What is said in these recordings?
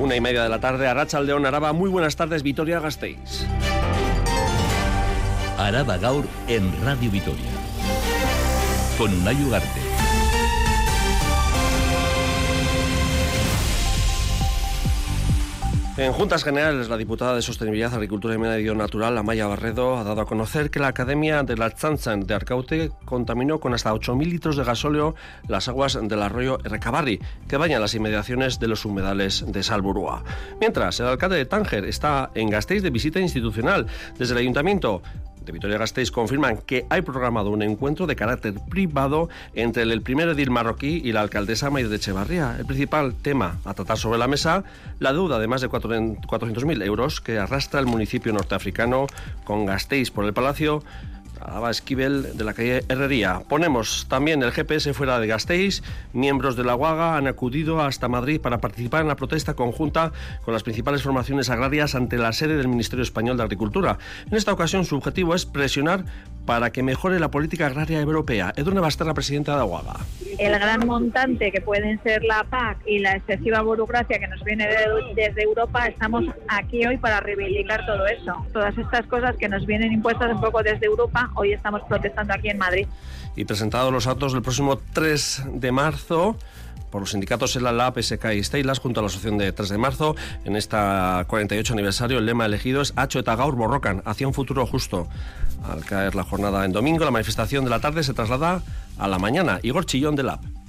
Una y media de la tarde, Arracha León Araba. Muy buenas tardes, Vitoria Gasteiz. Araba Gaur en Radio Vitoria. Con Unai Ugarte. En Juntas Generales, la diputada de Sostenibilidad, Agricultura y Medio Natural, Amaya Barredo, ha dado a conocer que la Academia de la Tzantzan de Arcaute contaminó con hasta 8.000 litros de gasóleo las aguas del arroyo Recabarri, que bañan las inmediaciones de los humedales de Salburúa. Mientras, el alcalde de Tánger está en Gasteiz de visita institucional. Desde el ayuntamiento de Vitoria-Gasteiz confirman que hay programado un encuentro de carácter privado entre el primer edil marroquí y la alcaldesa Maide de Echevarría. El principal tema a tratar sobre la mesa, la deuda de más de 400.000 euros que arrastra el municipio norteafricano con Gasteiz por el Palacio Alaba Esquivel de la calle Herrería. Ponemos también el GPS fuera de Gasteiz. Miembros de la UAGA han acudido hasta Madrid para participar en la protesta conjunta con las principales formaciones agrarias ante la sede del Ministerio Español de Agricultura. En esta ocasión su objetivo es presionar para que mejore la política agraria europea. Edurne Basterra, presidenta de UAGA. El gran montante que pueden ser la PAC y la excesiva burocracia que nos viene desde Europa, estamos aquí hoy para reivindicar todo eso. Todas estas cosas que nos vienen impuestas un poco desde Europa hoy estamos protestando aquí en Madrid. Y presentados los actos del próximo 3 de marzo por los sindicatos en la LAP, SK y Steylas junto a la asociación de 3 de marzo. En esta 48 aniversario el lema elegido es Hacho eta gaur borrokan, hacia un futuro justo. Al caer la jornada en domingo, la manifestación de la tarde se traslada a la mañana. Igor Chillón de LAP.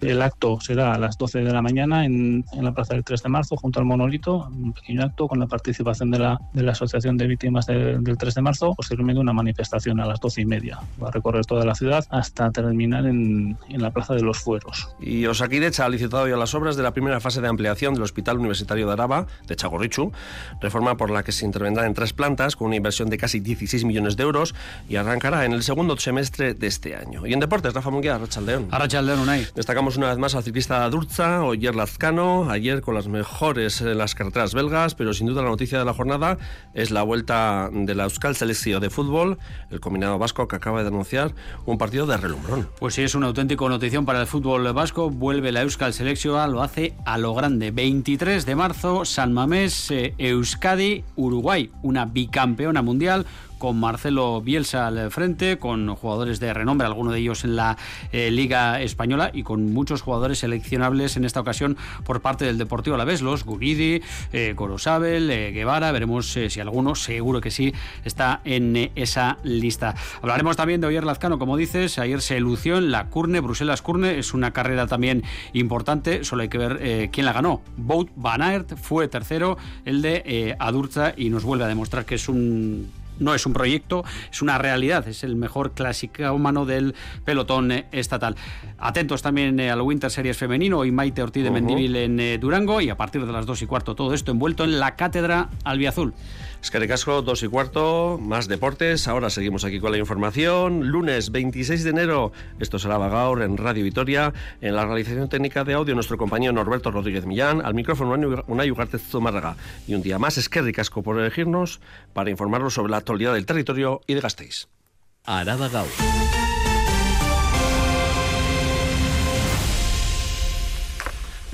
El acto será a las 12 de la mañana en, la Plaza del 3 de marzo, junto al monolito, un pequeño acto con la participación de la, de la Asociación de Víctimas del 3 de marzo, posteriormente una manifestación a las 12 y media. Va a recorrer toda la ciudad hasta terminar en, en la Plaza de los Fueros. Y Osakidecha ha licitado ya las obras de la primera fase de ampliación del Hospital Universitario de Araba, de Chagorrichu, reforma por la que se intervendrá en tres plantas con una inversión de casi 16 millones de euros y arrancará en el segundo semestre de este año. Y en deportes, Rafa Munguía, Arrachaldeón. Arrachaldeón, Unai. Destacamos una vez más al ciclista Adurza, Oyer Lazcano, ayer con las mejores en las carreteras belgas, pero sin duda la noticia de la jornada es la vuelta de la Euskal Selección de fútbol, el combinado vasco que acaba de anunciar un partido de relumbrón. Pues sí, es una auténtica notición para el fútbol vasco, vuelve la Euskal Selección, lo hace a lo grande. 23 de marzo, San Mamés, eh, Euskadi, Uruguay, una bicampeona mundial con Marcelo Bielsa al frente, con jugadores de renombre, algunos de ellos en la eh, Liga Española y con muchos jugadores seleccionables en esta ocasión por parte del Deportivo Alavés, los Guridi, eh, Gorosabel, eh, Guevara, veremos si alguno, seguro que sí, está en esa lista. Hablaremos también de Oyer Lazcano, como dices, ayer se lució en la Curne, Bruselas-Curne, es una carrera también importante, solo hay que ver quién la ganó. Bout Van Aert fue tercero, el de Adurza, y nos vuelve a demostrar que es un no es un proyecto, es una realidad, es el mejor clásico humano del pelotón eh, estatal. Atentos también eh, al Winter Series femenino y Maite Ortiz de Mendivil en eh, Durango y a partir de las dos y cuarto todo esto envuelto en la cátedra albiazul. Es que casco, dos y cuarto, más deportes. Ahora seguimos aquí con la información. Lunes 26 de enero, esto será Bagaur en Radio Vitoria. En la realización técnica de audio, nuestro compañero Norberto Rodríguez Millán. Al micrófono, una Ugarte Zumárraga. Y un día más, es que ricasco por elegirnos para informarnos sobre la actualidad del territorio y de Gasteiz. Araba Gaur.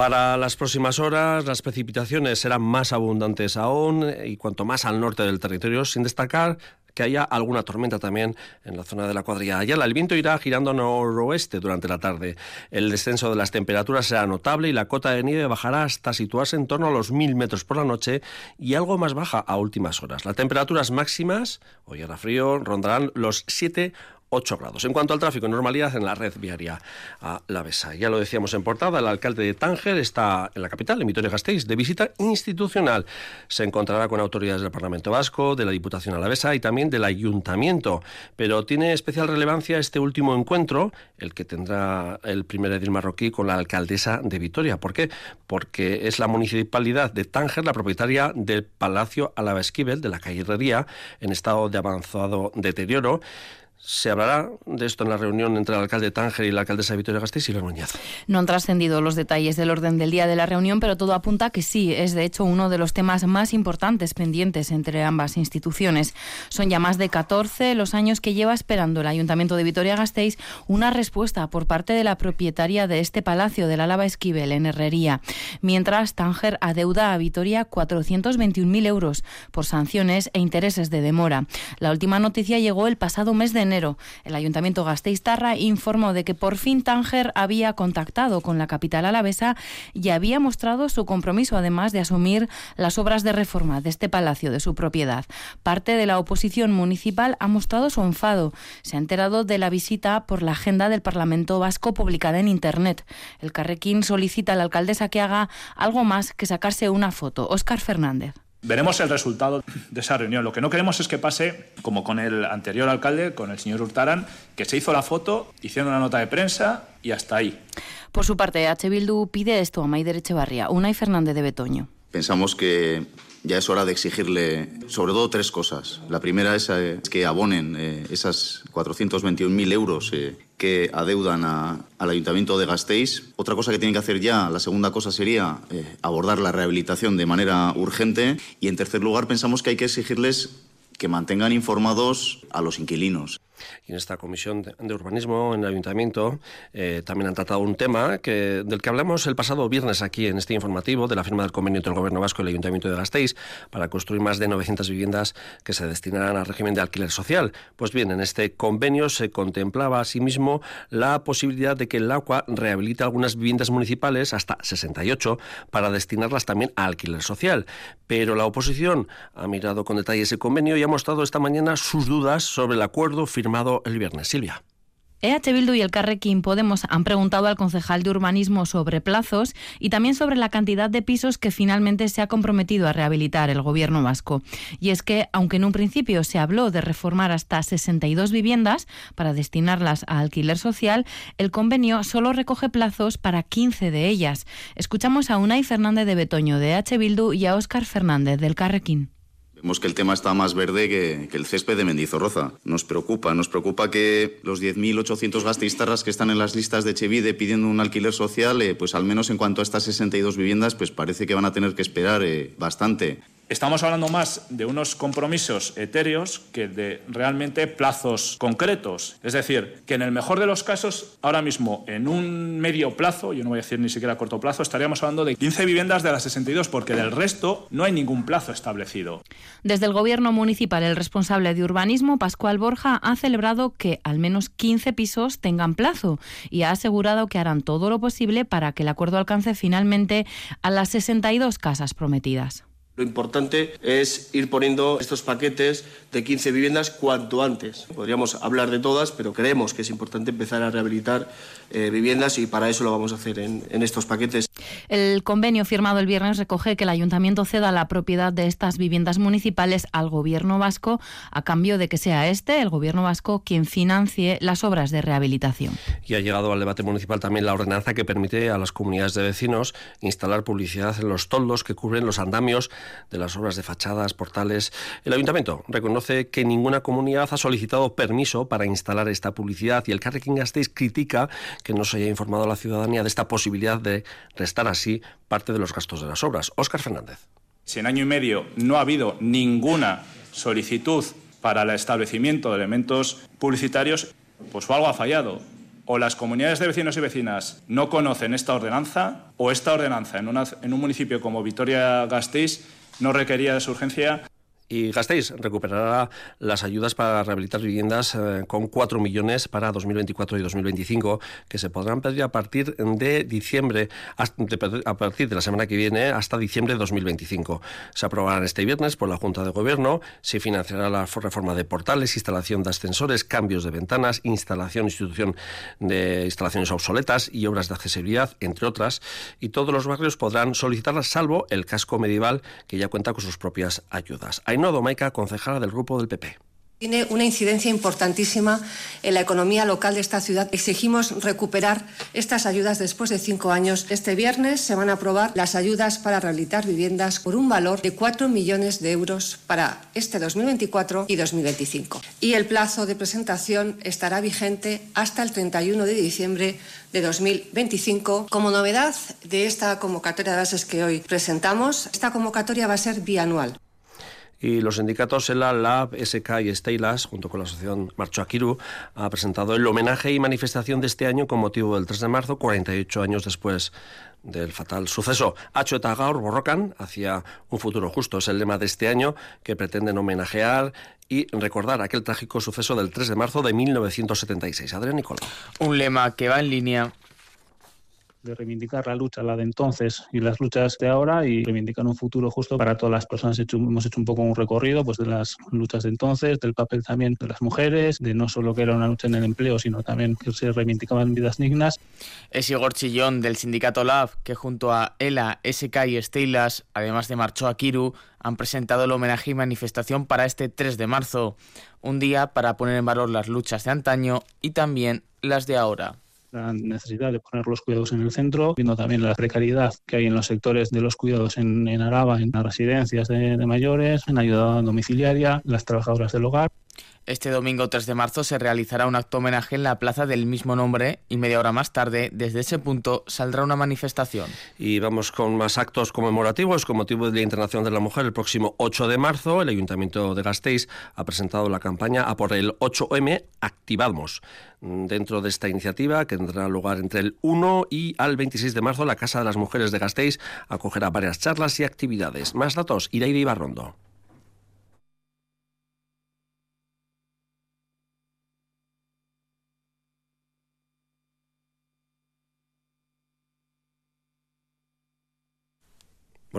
Para las próximas horas las precipitaciones serán más abundantes aún y cuanto más al norte del territorio, sin destacar que haya alguna tormenta también en la zona de la cuadrilla Ayala. El viento irá girando noroeste durante la tarde. El descenso de las temperaturas será notable y la cota de nieve bajará hasta situarse en torno a los 1000 metros por la noche y algo más baja a últimas horas. Las temperaturas máximas, hoy hará frío, rondarán los 7 8 grados. En cuanto al tráfico, normalidad en la red viaria a La Besa. Ya lo decíamos en portada, el alcalde de Tánger está en la capital, en Vitoria-Gasteiz, de visita institucional. Se encontrará con autoridades del Parlamento Vasco, de la Diputación Alavesa y también del Ayuntamiento. Pero tiene especial relevancia este último encuentro, el que tendrá el primer edil marroquí con la alcaldesa de Vitoria. ¿Por qué? Porque es la municipalidad de Tánger la propietaria del Palacio Alava Esquivel, de la calle Herrería, en estado de avanzado deterioro Se hablará de esto en la reunión entre el alcalde Tánger y la alcaldesa Victoria Gasteiz y Muñoz. No han trascendido los detalles del orden del día de la reunión, pero todo apunta que sí, es de hecho uno de los temas más importantes pendientes entre ambas instituciones. Son ya más de 14 los años que lleva esperando el Ayuntamiento de Vitoria-Gasteiz una respuesta por parte de la propietaria de este palacio de la Lava Esquivel en Herrería. Mientras, Tánger adeuda a Vitoria 421.000 euros por sanciones e intereses de demora. La última noticia llegó el pasado mes de enero. El Ayuntamiento Gasteiztarra informó de que por fin Tánger había contactado con la capital alavesa y había mostrado su compromiso, además de asumir las obras de reforma de este palacio de su propiedad. Parte de la oposición municipal ha mostrado su enfado. Se ha enterado de la visita por la agenda del Parlamento Vasco publicada en Internet. El Carrequín solicita a la alcaldesa que haga algo más que sacarse una foto. Óscar Fernández. Veremos el resultado de esa reunión. Lo que no queremos es que pase como con el anterior alcalde, con el señor Hurtaran, que se hizo la foto, hicieron una nota de prensa y hasta ahí. Por su parte, H. Bildu pide esto a Maider Echevarría, Unai Fernández de Betoño. Pensamos que ya es hora de exigirle sobre todo tres cosas. La primera es, eh, que abonen eh, esas 421.000 euros eh, que adeudan al Ayuntamiento de Gasteiz. Otra cosa que tienen que hacer ya, la segunda cosa sería abordar la rehabilitación de manera urgente. Y en tercer lugar, pensamos que hay que exigirles que mantengan informados a los inquilinos. Y en esta comisión de, urbanismo en el ayuntamiento eh, también han tratado un tema que, del que hablamos el pasado viernes aquí en este informativo de la firma del convenio entre el Gobierno Vasco y el Ayuntamiento de Gasteiz para construir más de 900 viviendas que se destinarán al régimen de alquiler social. Pues bien, en este convenio se contemplaba asimismo la posibilidad de que el ACUA rehabilite algunas viviendas municipales, hasta 68, para destinarlas también a alquiler social. Pero la oposición ha mirado con detalle ese convenio y ha mostrado esta mañana sus dudas sobre el acuerdo firmado el viernes. Silvia. EH Bildu y el Carrequín Podemos han preguntado al concejal de urbanismo sobre plazos y también sobre la cantidad de pisos que finalmente se ha comprometido a rehabilitar el gobierno vasco. Y es que, aunque en un principio se habló de reformar hasta 62 viviendas para destinarlas a alquiler social, el convenio solo recoge plazos para 15 de ellas. Escuchamos a Unai Fernández de Betoño de EH Bildu y a Óscar Fernández del Carrequín. Vemos que el tema está más verde que, el césped de Mendizorroza. Nos preocupa, nos preocupa que los 10.800 gasteiztarras que están en las listas de Chevide pidiendo un alquiler social, eh, pues al menos en cuanto a estas 62 viviendas, pues parece que van a tener que esperar eh, bastante. Estamos hablando más de unos compromisos etéreos que de realmente plazos concretos. Es decir, que en el mejor de los casos, ahora mismo en un medio plazo, yo no voy a decir ni siquiera corto plazo, estaríamos hablando de 15 viviendas de las 62, porque del resto no hay ningún plazo establecido. Desde el Gobierno municipal, el responsable de urbanismo, Pascual Borja, ha celebrado que al menos 15 pisos tengan plazo y ha asegurado que harán todo lo posible para que el acuerdo alcance finalmente a las 62 casas prometidas. Lo importante es ir poniendo estos paquetes de 15 viviendas cuanto antes. Podríamos hablar de todas, pero creemos que es importante empezar a rehabilitar eh, viviendas y para eso lo vamos a hacer en, en, estos paquetes. El convenio firmado el viernes recoge que el ayuntamiento ceda la propiedad de estas viviendas municipales al gobierno vasco a cambio de que sea este, el gobierno vasco, quien financie las obras de rehabilitación. Y ha llegado al debate municipal también la ordenanza que permite a las comunidades de vecinos instalar publicidad en los toldos que cubren los andamios de las obras de fachadas, portales. El ayuntamiento reconoce que ninguna comunidad ha solicitado permiso para instalar esta publicidad y el Carrequín Gasteiz critica que no se haya informado a la ciudadanía de esta posibilidad de restar así parte de los gastos de las obras. Óscar Fernández. Si en año y medio no ha habido ninguna solicitud para el establecimiento de elementos publicitarios, pues algo ha fallado o las comunidades de vecinos y vecinas no conocen esta ordenanza o esta ordenanza en, en un municipio como Vitoria-Gasteiz no requería de su urgencia y Gasteiz recuperará las ayudas para rehabilitar viviendas eh, con 4 millones para 2024 y 2025 que se podrán pedir a partir de diciembre, a partir de la semana que viene hasta diciembre de 2025. Se aprobarán este viernes por la Junta de Gobierno, se financiará la reforma de portales, instalación de ascensores, cambios de ventanas, instalación, institución de instalaciones obsoletas y obras de accesibilidad, entre otras, y todos los barrios podrán solicitarlas salvo el casco medieval que ya cuenta con sus propias ayudas. Ainhoa Domaica, concejala del grupo del PP Tiene una incidencia importantísima en la economía local de esta ciudad. Exigimos recuperar estas ayudas después de cinco años. Este viernes se van a aprobar las ayudas para rehabilitar viviendas por un valor de 4 millones de euros para este 2024 y 2025. Y el plazo de presentación estará vigente hasta el 31 de diciembre de 2025. Como novedad de esta convocatoria de bases que hoy presentamos, esta convocatoria va a ser bianual y los sindicatos ELA, LAB, SK y Steylas, junto con la asociación Marcho Akiru, ha presentado el homenaje y manifestación de este año con motivo del 3 de marzo, 48 años después del fatal suceso. Hacho eta hacia un futuro justo es el lema de este año que pretenden homenajear y recordar aquel trágico suceso del 3 de marzo de 1976. Adrián Nicolás. Un lema que va en línea de reivindicar la lucha, la de entonces y las luchas de ahora y reivindicar un futuro justo para todas las personas. hemos hecho un poco un recorrido pues, de las luchas de entonces, del papel también de las mujeres, de no solo que era una lucha en el empleo, sino también que se reivindicaban vidas dignas. Es Igor Chillón del sindicato LAB, que junto a ELA, SK y Steylas, además de Marcho Akiru, han presentado el homenaje y manifestación para este 3 de marzo, un día para poner en valor las luchas de antaño y también las de ahora la necesidad de poner los cuidados en el centro, viendo también la precariedad que hay en los sectores de los cuidados en, Araba, en las residencias de, de mayores, en ayuda domiciliaria, las trabajadoras del hogar. Este domingo 3 de marzo se realizará un acto homenaje en la plaza del mismo nombre y media hora más tarde, desde ese punto, saldrá una manifestación. Y vamos con más actos conmemorativos. Con motivo del Día Internacional de la Mujer, el próximo 8 de marzo, el Ayuntamiento de Gasteiz ha presentado la campaña A por el 8M Activamos. Dentro de esta iniciativa, que tendrá lugar entre el 1 y al 26 de marzo, la Casa de las Mujeres de Gasteiz acogerá varias charlas y actividades. Más datos, Iraide Ibarrondo.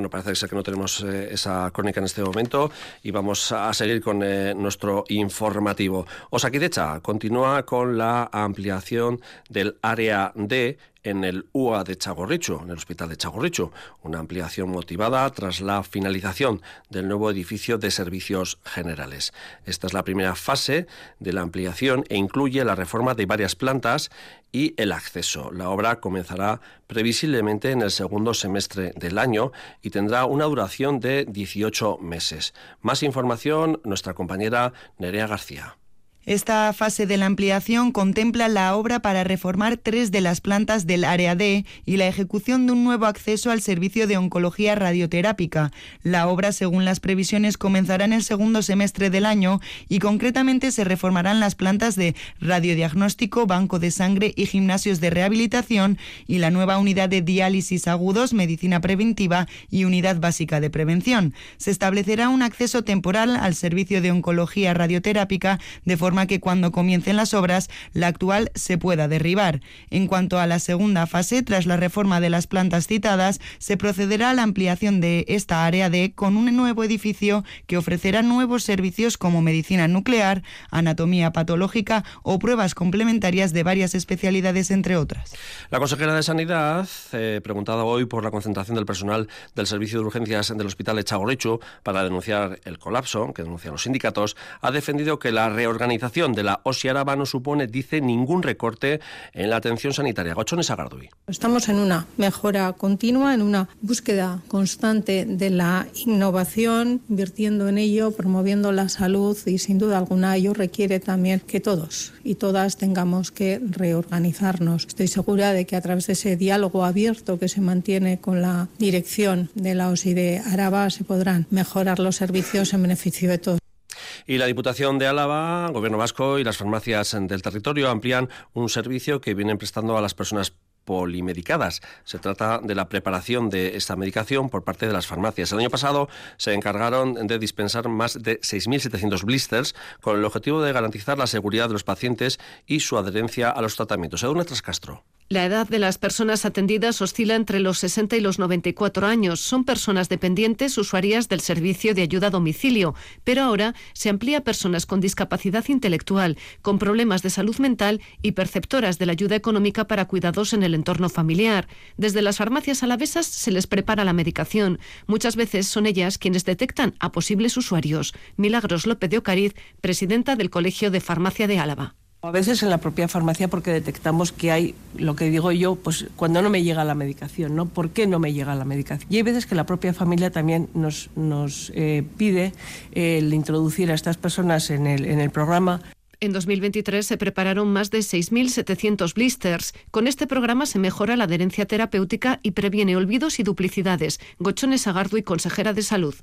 Bueno, parece ser que no tenemos eh, esa crónica en este momento y vamos a seguir con eh, nuestro informativo. Osakidecha continúa con la ampliación del área D en el UA de Chagorricho, en el Hospital de Chagorricho, una ampliación motivada tras la finalización del nuevo edificio de servicios generales. Esta es la primera fase de la ampliación e incluye la reforma de varias plantas y el acceso. La obra comenzará previsiblemente en el segundo semestre del año y tendrá una duración de 18 meses. Más información, nuestra compañera Nerea García. Esta fase de la ampliación contempla la obra para reformar tres de las plantas del área D y la ejecución de un nuevo acceso al servicio de oncología radioterápica. La obra, según las previsiones, comenzará en el segundo semestre del año y concretamente se reformarán las plantas de radiodiagnóstico, banco de sangre y gimnasios de rehabilitación y la nueva unidad de diálisis agudos, medicina preventiva y unidad básica de prevención. Se establecerá un acceso temporal al servicio de oncología radioterápica de forma que cuando comiencen las obras, la actual se pueda derribar. En cuanto a la segunda fase, tras la reforma de las plantas citadas, se procederá a la ampliación de esta área D con un nuevo edificio que ofrecerá nuevos servicios como medicina nuclear, anatomía patológica o pruebas complementarias de varias especialidades, entre otras. La consejera de Sanidad, eh, preguntada hoy por la concentración del personal del Servicio de Urgencias del Hospital de Chagorrichu para denunciar el colapso que denuncian los sindicatos, ha defendido que la reorganización de la OSI Araba no supone, dice, ningún recorte en la atención sanitaria. Gochones Agardui. Estamos en una mejora continua, en una búsqueda constante de la innovación, invirtiendo en ello, promoviendo la salud y sin duda alguna ello requiere también que todos y todas tengamos que reorganizarnos. Estoy segura de que a través de ese diálogo abierto que se mantiene con la dirección de la OSI de Araba se podrán mejorar los servicios en beneficio de todos. Y la Diputación de Álava, Gobierno Vasco y las farmacias del territorio amplían un servicio que vienen prestando a las personas polimedicadas. Se trata de la preparación de esta medicación por parte de las farmacias. El año pasado se encargaron de dispensar más de 6.700 blisters con el objetivo de garantizar la seguridad de los pacientes y su adherencia a los tratamientos. Edurne Trascastro. La edad de las personas atendidas oscila entre los 60 y los 94 años. Son personas dependientes, usuarias del servicio de ayuda a domicilio, pero ahora se amplía a personas con discapacidad intelectual, con problemas de salud mental y perceptoras de la ayuda económica para cuidados en el entorno familiar. Desde las farmacias alavesas se les prepara la medicación. Muchas veces son ellas quienes detectan a posibles usuarios. Milagros López de Ocariz, presidenta del Colegio de Farmacia de Álava. A veces en la propia farmacia porque detectamos que hay, lo que digo yo, pues cuando no me llega la medicación, ¿no? ¿Por qué no me llega la medicación? Y hay veces que la propia familia también nos, nos eh, pide el introducir a estas personas en el, en el programa. En 2023 se prepararon más de 6.700 blisters. Con este programa se mejora la adherencia terapéutica y previene olvidos y duplicidades. Gochones Agardo y consejera de Salud.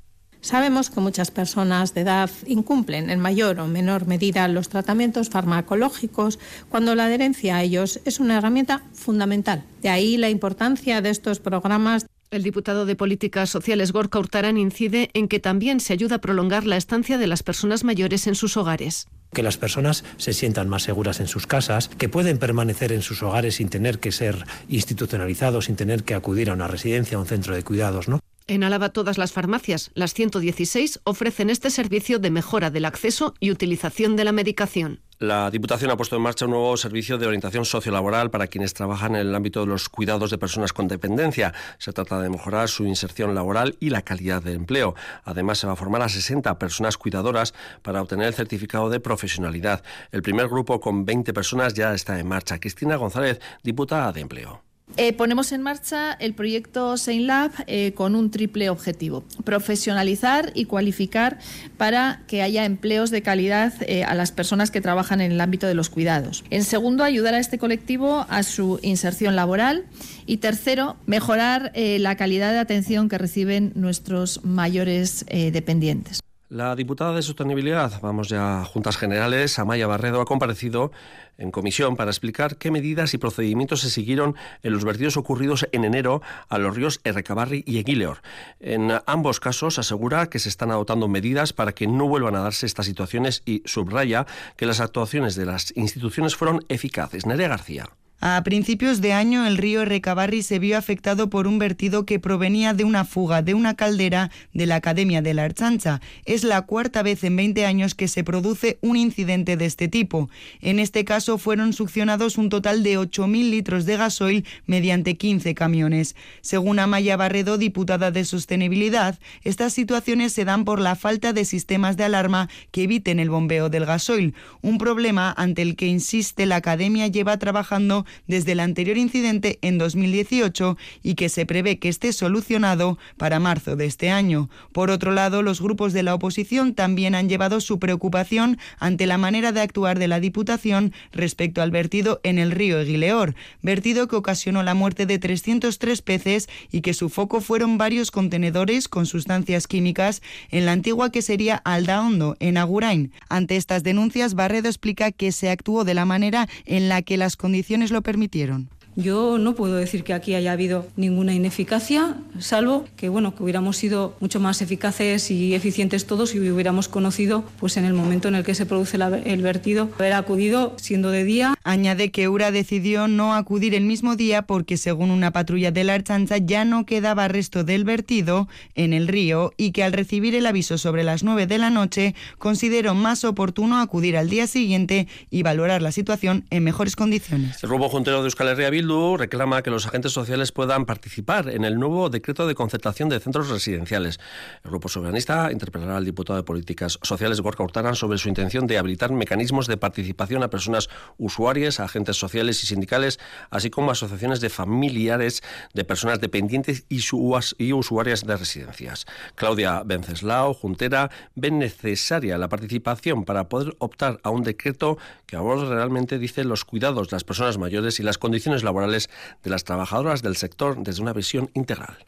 Sabemos que muchas personas de edad incumplen en mayor o menor medida los tratamientos farmacológicos cuando la adherencia a ellos es una herramienta fundamental. De ahí la importancia de estos programas. El diputado de Políticas Sociales Gorka Hurtarán incide en que también se ayuda a prolongar la estancia de las personas mayores en sus hogares que las personas se sientan más seguras en sus casas, que pueden permanecer en sus hogares sin tener que ser institucionalizados, sin tener que acudir a una residencia, a un centro de cuidados, ¿no? En Álava todas las farmacias, las 116, ofrecen este servicio de mejora del acceso y utilización de la medicación. La Diputación ha puesto en marcha un nuevo servicio de orientación sociolaboral para quienes trabajan en el ámbito de los cuidados de personas con dependencia. Se trata de mejorar su inserción laboral y la calidad de empleo. Además, se va a formar a 60 personas cuidadoras para obtener el certificado de profesionalidad. El primer grupo con 20 personas ya está en marcha. Cristina González, diputada de Empleo. Eh, ponemos en marcha el proyecto SainLab eh, con un triple objetivo. Profesionalizar y cualificar para que haya empleos de calidad eh, a las personas que trabajan en el ámbito de los cuidados. En segundo, ayudar a este colectivo a su inserción laboral. Y tercero, mejorar la calidad de atención que reciben nuestros mayores dependientes. La diputada de Sostenibilidad, vamos ya a Juntas Generales, Amaya Barredo, ha comparecido en comisión para explicar qué medidas y procedimientos se siguieron en los vertidos ocurridos en enero a los ríos Errecabarri y Eguileor. En ambos casos asegura que se están adoptando medidas para que no vuelvan a darse estas situaciones y subraya que las actuaciones de las instituciones fueron eficaces. Nerea García. A principios de año, el río Recabarri se vio afectado por un vertido que provenía de una fuga de una caldera de la Academia de la Archancha. Es la cuarta vez en 20 años que se produce un incidente de este tipo. En este caso, fueron succionados un total de 8.000 litros de gasoil mediante 15 camiones. Según Amaya Barredo, diputada de Sostenibilidad, estas situaciones se dan por la falta de sistemas de alarma que eviten el bombeo del gasoil, un problema ante el que insiste la Academia lleva trabajando desde el anterior incidente en 2018 y que se prevé que esté solucionado para marzo de este año. Por otro lado, los grupos de la oposición también han llevado su preocupación ante la manera de actuar de la Diputación respecto al vertido en el río Eguileor, vertido que ocasionó la muerte de 303 peces y que su foco fueron varios contenedores con sustancias químicas en la antigua que sería Aldaondo, en Agurain. Ante estas denuncias, Barredo explica que se actuó de la manera en la que las condiciones lo permitieron. Yo no puedo decir que aquí haya habido ninguna ineficacia, salvo que bueno, que hubiéramos sido mucho más eficaces y eficientes todos si hubiéramos conocido pues en el momento en el que se produce el vertido haber acudido siendo de día. Añade que Ura decidió no acudir el mismo día porque según una patrulla de la Archanza ya no quedaba resto del vertido en el río y que al recibir el aviso sobre las 9 de la noche consideró más oportuno acudir al día siguiente y valorar la situación en mejores condiciones. El rumbo juntero de Euskal Herria Bildu reclama que los agentes sociales puedan participar en el nuevo decreto de concertación de centros residenciales. El grupo soberanista interpelará al diputado de Políticas Sociales, Gorka Hurtaran, sobre su intención de habilitar mecanismos de participación a personas usuarias, agentes sociales y sindicales, así como asociaciones de familiares de personas dependientes y, y usuarias de residencias. Claudia Benceslao, Juntera, ven necesaria la participación para poder optar a un decreto que aborde realmente, dice, los cuidados de las personas mayores y las condiciones laborales de las trabajadoras del sector desde una visión integral.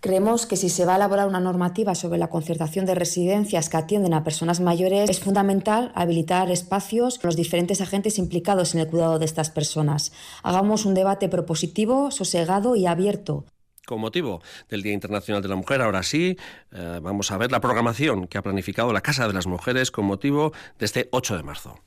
Creemos que si se va a elaborar una normativa sobre la concertación de residencias que atienden a personas mayores, es fundamental habilitar espacios con los diferentes agentes implicados en el cuidado de estas personas. Hagamos un debate propositivo, sosegado y abierto. Con motivo del Día Internacional de la Mujer, ahora sí, eh, vamos a ver la programación que ha planificado la Casa de las Mujeres con motivo de este 8 de marzo.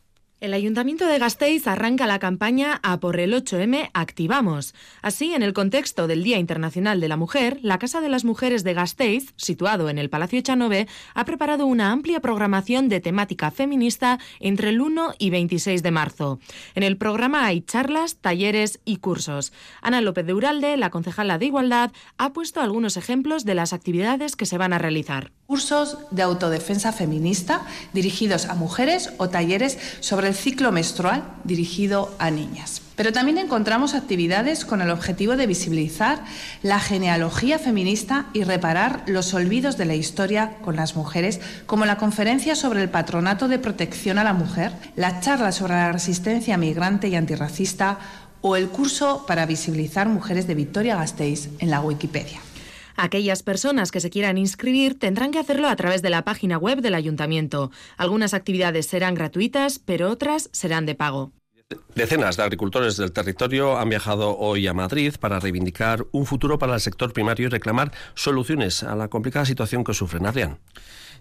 El Ayuntamiento de Gasteiz arranca la campaña A por el 8M Activamos. Así, en el contexto del Día Internacional de la Mujer, la Casa de las Mujeres de Gasteiz, situado en el Palacio Chanove, ha preparado una amplia programación de temática feminista entre el 1 y 26 de marzo. En el programa hay charlas, talleres y cursos. Ana López de Uralde, la concejala de Igualdad, ha puesto algunos ejemplos de las actividades que se van a realizar. Cursos de autodefensa feminista dirigidos a mujeres o talleres sobre el ciclo menstrual dirigido a niñas. Pero también encontramos actividades con el objetivo de visibilizar la genealogía feminista y reparar los olvidos de la historia con las mujeres, como la conferencia sobre el patronato de protección a la mujer, la charla sobre la resistencia migrante y antirracista o el curso para visibilizar mujeres de Victoria Gasteiz en la Wikipedia. Aquellas personas que se quieran inscribir tendrán que hacerlo a través de la página web del ayuntamiento. Algunas actividades serán gratuitas, pero otras serán de pago. Decenas de agricultores del territorio han viajado hoy a Madrid para reivindicar un futuro para el sector primario y reclamar soluciones a la complicada situación que sufren. Adrián.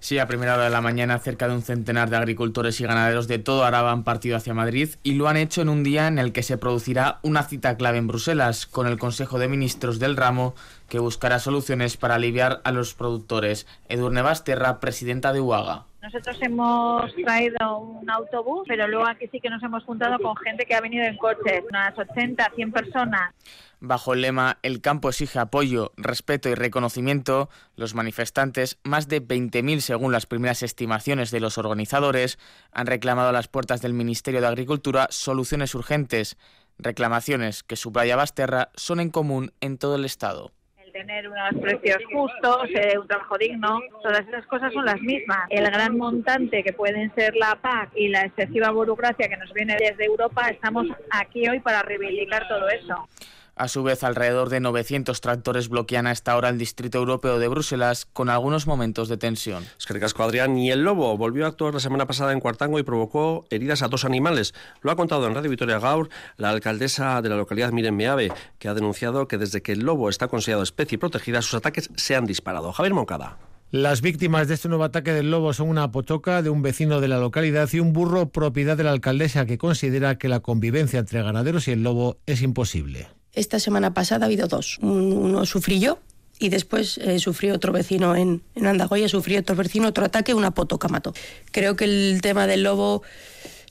Sí, a primera hora de la mañana cerca de un centenar de agricultores y ganaderos de todo Araba han partido hacia Madrid y lo han hecho en un día en el que se producirá una cita clave en Bruselas con el Consejo de Ministros del ramo que buscará soluciones para aliviar a los productores. Edurne Basterra, presidenta de UAGA. Nosotros hemos traído un autobús, pero luego aquí sí que nos hemos juntado con gente que ha venido en coches, unas 80, 100 personas. Bajo el lema El campo exige apoyo, respeto y reconocimiento, los manifestantes, más de 20.000 según las primeras estimaciones de los organizadores, han reclamado a las puertas del Ministerio de Agricultura soluciones urgentes, reclamaciones que subraya Basterra son en común en todo el Estado tener unos precios justos, eh, un trabajo digno, todas esas cosas son las mismas. El gran montante que pueden ser la PAC y la excesiva burocracia que nos viene desde Europa, estamos aquí hoy para reivindicar todo eso. A su vez, alrededor de 900 tractores bloquean a esta hora el Distrito Europeo de Bruselas, con algunos momentos de tensión. Es que casco Adrián y el lobo volvió a actuar la semana pasada en Cuartango y provocó heridas a dos animales. Lo ha contado en Radio Victoria Gaur la alcaldesa de la localidad Miren Meave, que ha denunciado que desde que el lobo está considerado especie protegida, sus ataques se han disparado. Javier Moncada. Las víctimas de este nuevo ataque del lobo son una pochoca de un vecino de la localidad y un burro propiedad de la alcaldesa que considera que la convivencia entre ganaderos y el lobo es imposible. Esta semana pasada ha habido dos. Uno sufrí yo y después eh, sufrió otro vecino en, en Andagoya, sufrió otro vecino otro ataque, una potoca mató. Creo que el tema del lobo,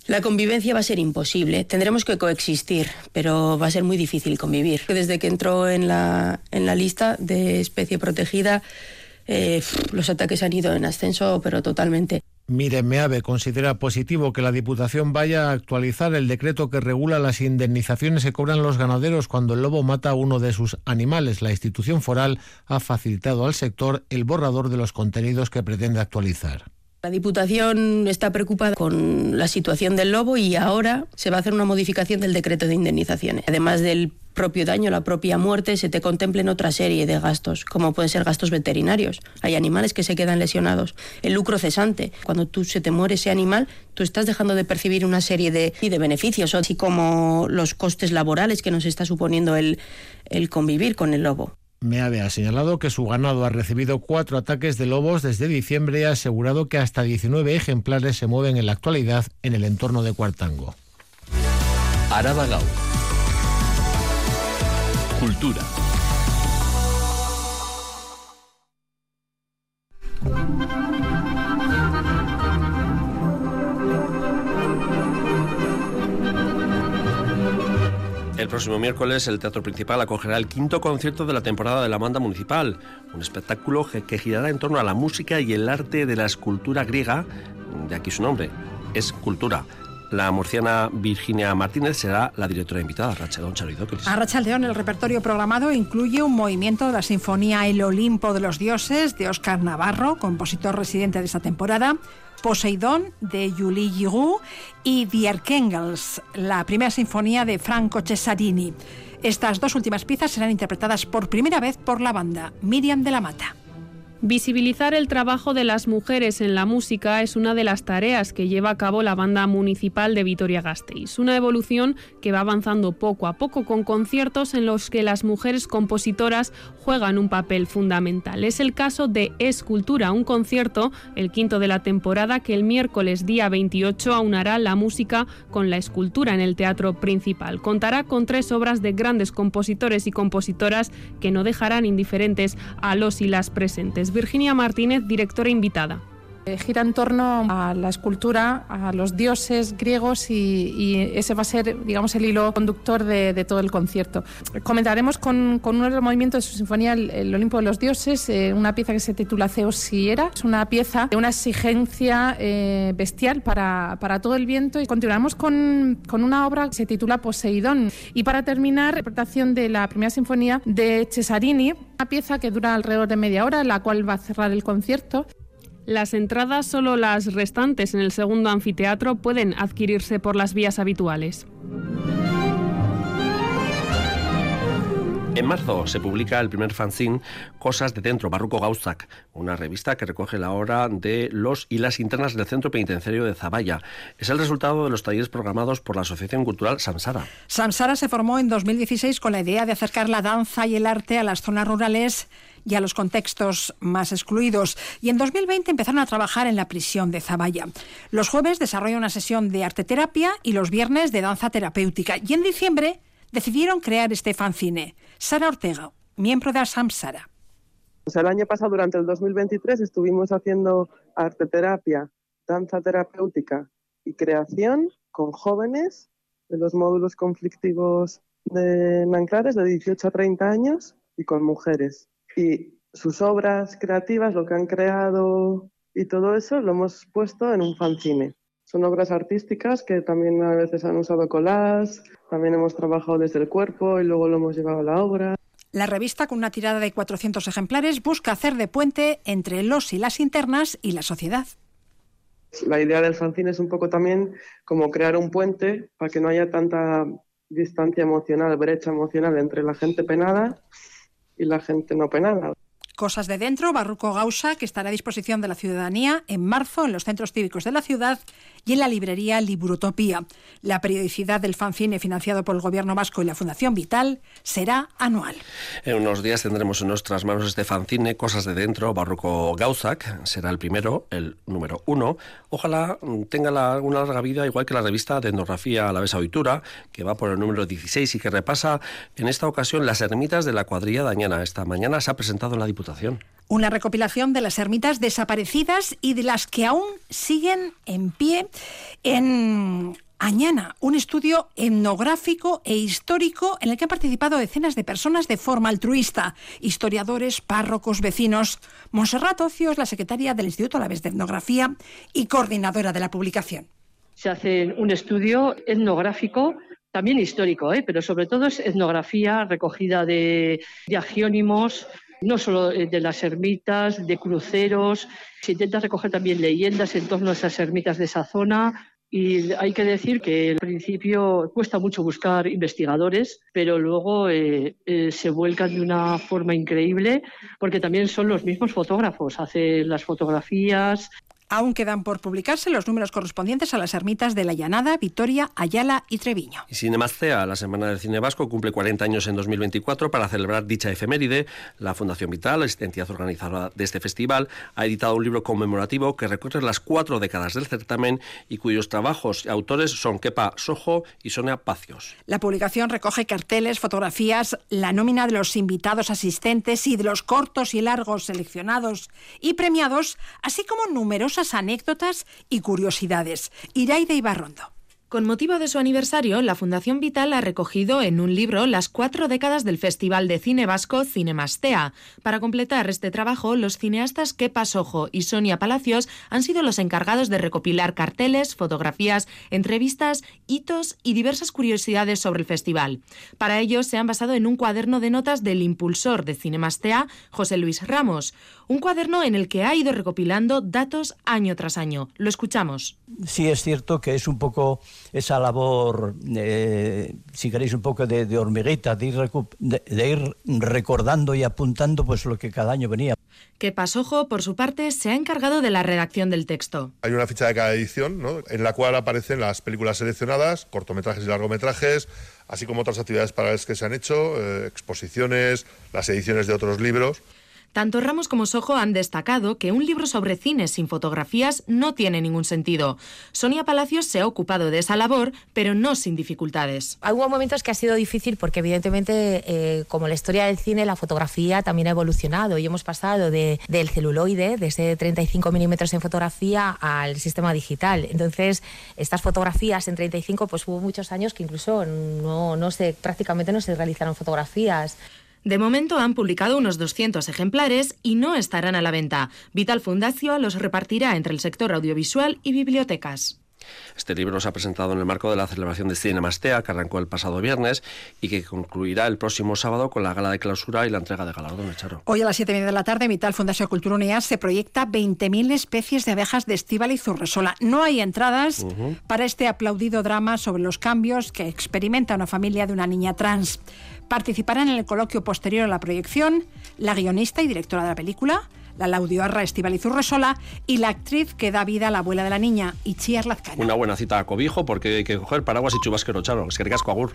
la convivencia va a ser imposible. Tendremos que coexistir, pero va a ser muy difícil convivir. Desde que entró en la, en la lista de especie protegida, eh, los ataques han ido en ascenso, pero totalmente. Miren Meave considera positivo que la Diputación vaya a actualizar el decreto que regula las indemnizaciones que cobran los ganaderos cuando el lobo mata a uno de sus animales. La institución foral ha facilitado al sector el borrador de los contenidos que pretende actualizar. La Diputación está preocupada con la situación del lobo y ahora se va a hacer una modificación del decreto de indemnizaciones. Además del propio daño, la propia muerte, se te contemplen otra serie de gastos, como pueden ser gastos veterinarios. Hay animales que se quedan lesionados. El lucro cesante, cuando tú se te muere ese animal, tú estás dejando de percibir una serie de, de beneficios, así como los costes laborales que nos está suponiendo el, el convivir con el lobo. Meave ha señalado que su ganado ha recibido cuatro ataques de lobos desde diciembre y ha asegurado que hasta 19 ejemplares se mueven en la actualidad en el entorno de Cuartango. Araba Cultura. El próximo miércoles el Teatro Principal acogerá el quinto concierto de la temporada de la banda municipal, un espectáculo que girará en torno a la música y el arte de la escultura griega, de aquí su nombre, es cultura. La murciana Virginia Martínez será la directora invitada, Rachel Charidóquelis. A Rachel León, el repertorio programado incluye un movimiento de la Sinfonía El Olimpo de los Dioses de Oscar Navarro, compositor residente de esta temporada, Poseidón de Julie Giroux y Vierkengels, la primera sinfonía de Franco Cesarini. Estas dos últimas piezas serán interpretadas por primera vez por la banda Miriam de la Mata. Visibilizar el trabajo de las mujeres en la música es una de las tareas que lleva a cabo la banda municipal de Vitoria-Gasteiz, una evolución que va avanzando poco a poco con conciertos en los que las mujeres compositoras juegan un papel fundamental. Es el caso de Escultura, un concierto, el quinto de la temporada, que el miércoles día 28 aunará la música con la escultura en el teatro principal. Contará con tres obras de grandes compositores y compositoras que no dejarán indiferentes a los y las presentes. Virginia Martínez, directora invitada. Eh, gira en torno a la escultura, a los dioses griegos y, ese va a ser, digamos, el hilo conductor de, todo el concierto. Comentaremos con, uno de los movimientos de su sinfonía, el, Olimpo de los Dioses, eh, una pieza que se titula Zeus y Era. Es una pieza de una exigencia eh, bestial para, para, todo el viento y continuaremos con, con, una obra que se titula Poseidón. Y para terminar, interpretación de la primera sinfonía de Cesarini, una pieza que dura alrededor de media hora, la cual va a cerrar el concierto. Las entradas, solo las restantes en el segundo anfiteatro, pueden adquirirse por las vías habituales. En marzo se publica el primer fanzine Cosas de Dentro, Barroco Gauzak, una revista que recoge la obra de los y las internas del Centro Penitenciario de Zaballa. Es el resultado de los talleres programados por la Asociación Cultural Samsara. Samsara se formó en 2016 con la idea de acercar la danza y el arte a las zonas rurales y a los contextos más excluidos. Y en 2020 empezaron a trabajar en la prisión de Zaballa. Los jueves desarrollan una sesión de arte terapia y los viernes de danza terapéutica. Y en diciembre decidieron crear este fanzine. Sara Ortega, miembro de Samsara. Pues el año pasado, durante el 2023, estuvimos haciendo arte terapia, danza terapéutica y creación con jóvenes de los módulos conflictivos de Nanclares de 18 a 30 años y con mujeres y sus obras creativas, lo que han creado y todo eso lo hemos puesto en un fanzine. Son obras artísticas que también a veces han usado colas, también hemos trabajado desde el cuerpo y luego lo hemos llevado a la obra. La revista, con una tirada de 400 ejemplares, busca hacer de puente entre los y las internas y la sociedad. La idea del fanzine es un poco también como crear un puente para que no haya tanta distancia emocional, brecha emocional entre la gente penada y la gente no. Cosas de Dentro, Barruco Gausa, que estará a disposición de la ciudadanía en marzo en los centros cívicos de la ciudad y en la librería Librutopía. La periodicidad del fanzine financiado por el Gobierno vasco y la Fundación Vital será anual. En unos días tendremos en nuestras manos este fanzine, Cosas de Dentro, Barruco Gauzak. Será el primero, el número uno. Ojalá tenga una larga vida, igual que la revista de etnografía a la vez auditura, que va por el número 16 y que repasa en esta ocasión las ermitas de la cuadrilla dañana. Esta mañana se ha presentado en la Diputación. Una recopilación de las ermitas desaparecidas y de las que aún siguen en pie en Añana, un estudio etnográfico e histórico en el que han participado decenas de personas de forma altruista, historiadores, párrocos, vecinos. Monserrat Ocio es la secretaria del Instituto Alavés de Etnografía y coordinadora de la publicación. Se hace un estudio etnográfico también histórico, ¿eh? pero sobre todo es etnografía recogida de, de agiónimos, no solo eh, de las ermitas, de cruceros, se intenta recoger también leyendas en torno a esas ermitas de esa zona, y hay que decir que al principio cuesta mucho buscar investigadores, pero luego eh, eh, se vuelcan de una forma increíble porque también son los mismos fotógrafos, hacen las fotografías, Aún quedan por publicarse los números correspondientes a las ermitas de La Llanada, Vitoria, Ayala y Treviño. Y Cinemastea, la Semana del Cine Vasco, cumple 40 años en 2024. Para celebrar dicha efeméride, la Fundación Vital, la entidad organizadora de este festival, ha editado un libro conmemorativo que recorre las cuatro décadas del certamen y cuyos trabajos y autores son Kepa Sojo y Sonia Pacios. La publicación recoge carteles, fotografías, la nómina de los invitados asistentes y de los cortos y largos seleccionados y premiados, así como numerosas anécdotas y curiosidades. Iraide Ibarrondo. Con motivo de su aniversario, la Fundación Vital ha recogido en un libro las cuatro décadas del Festival de Cine Vasco Cinemastea. Para completar este trabajo, los cineastas Kepa Sojo y Sonia Palacios han sido los encargados de recopilar carteles, fotografías, entrevistas, hitos y diversas curiosidades sobre el festival. Para ello, se han basado en un cuaderno de notas del impulsor de Cinemastea, José Luis Ramos, un cuaderno en el que ha ido recopilando datos año tras año. Lo escuchamos. Sí, es cierto que es un poco esa labor, eh, si queréis, un poco de, hormiguita, de ir, de, ir recordando y apuntando pues lo que cada año venía. Que Pasojo, por su parte, se ha encargado de la redacción del texto. Hay una ficha de cada edición, ¿no? en la cual aparecen las películas seleccionadas, cortometrajes y largometrajes, así como otras actividades paralelas que se han hecho, eh, exposiciones, las ediciones de otros libros. Tanto Ramos como Sojo han destacado que un libro sobre cine sin fotografías no tiene ningún sentido. Sonia Palacios se ha ocupado de esa labor, pero no sin dificultades. Hubo momentos que ha sido difícil porque evidentemente, eh, como la historia del cine, la fotografía también ha evolucionado y hemos pasado de, del celuloide, de ese 35 milímetros en fotografía, al sistema digital. Entonces, estas fotografías en 35, pues hubo muchos años que incluso no, no se, prácticamente no se realizaron fotografías. De momento han publicado unos 200 ejemplares y no estarán a la venta. Vital Fundacio los repartirá entre el sector audiovisual y bibliotecas. Este libro se ha presentado en el marco de la celebración de Cinemastea, que arrancó el pasado viernes y que concluirá el próximo sábado con la gala de clausura y la entrega de galardones, Charo. Hoy a las 7 de la tarde, Vital Fundación Cultura Unea se proyecta 20.000 especies de abejas de Estíbal y Zurresola. No hay entradas para este aplaudido drama sobre los cambios que experimenta una familia de una niña trans. Participarán en el coloquio posterior a la proyección la guionista y directora de la película, la laudioarra Estibaliz Urresola y la actriz que da vida a la abuela de la niña, Itziar Lazcano. Una buena cita a cobijo porque hay que coger paraguas y chubasquero, Charo. Es que ricasco, agur.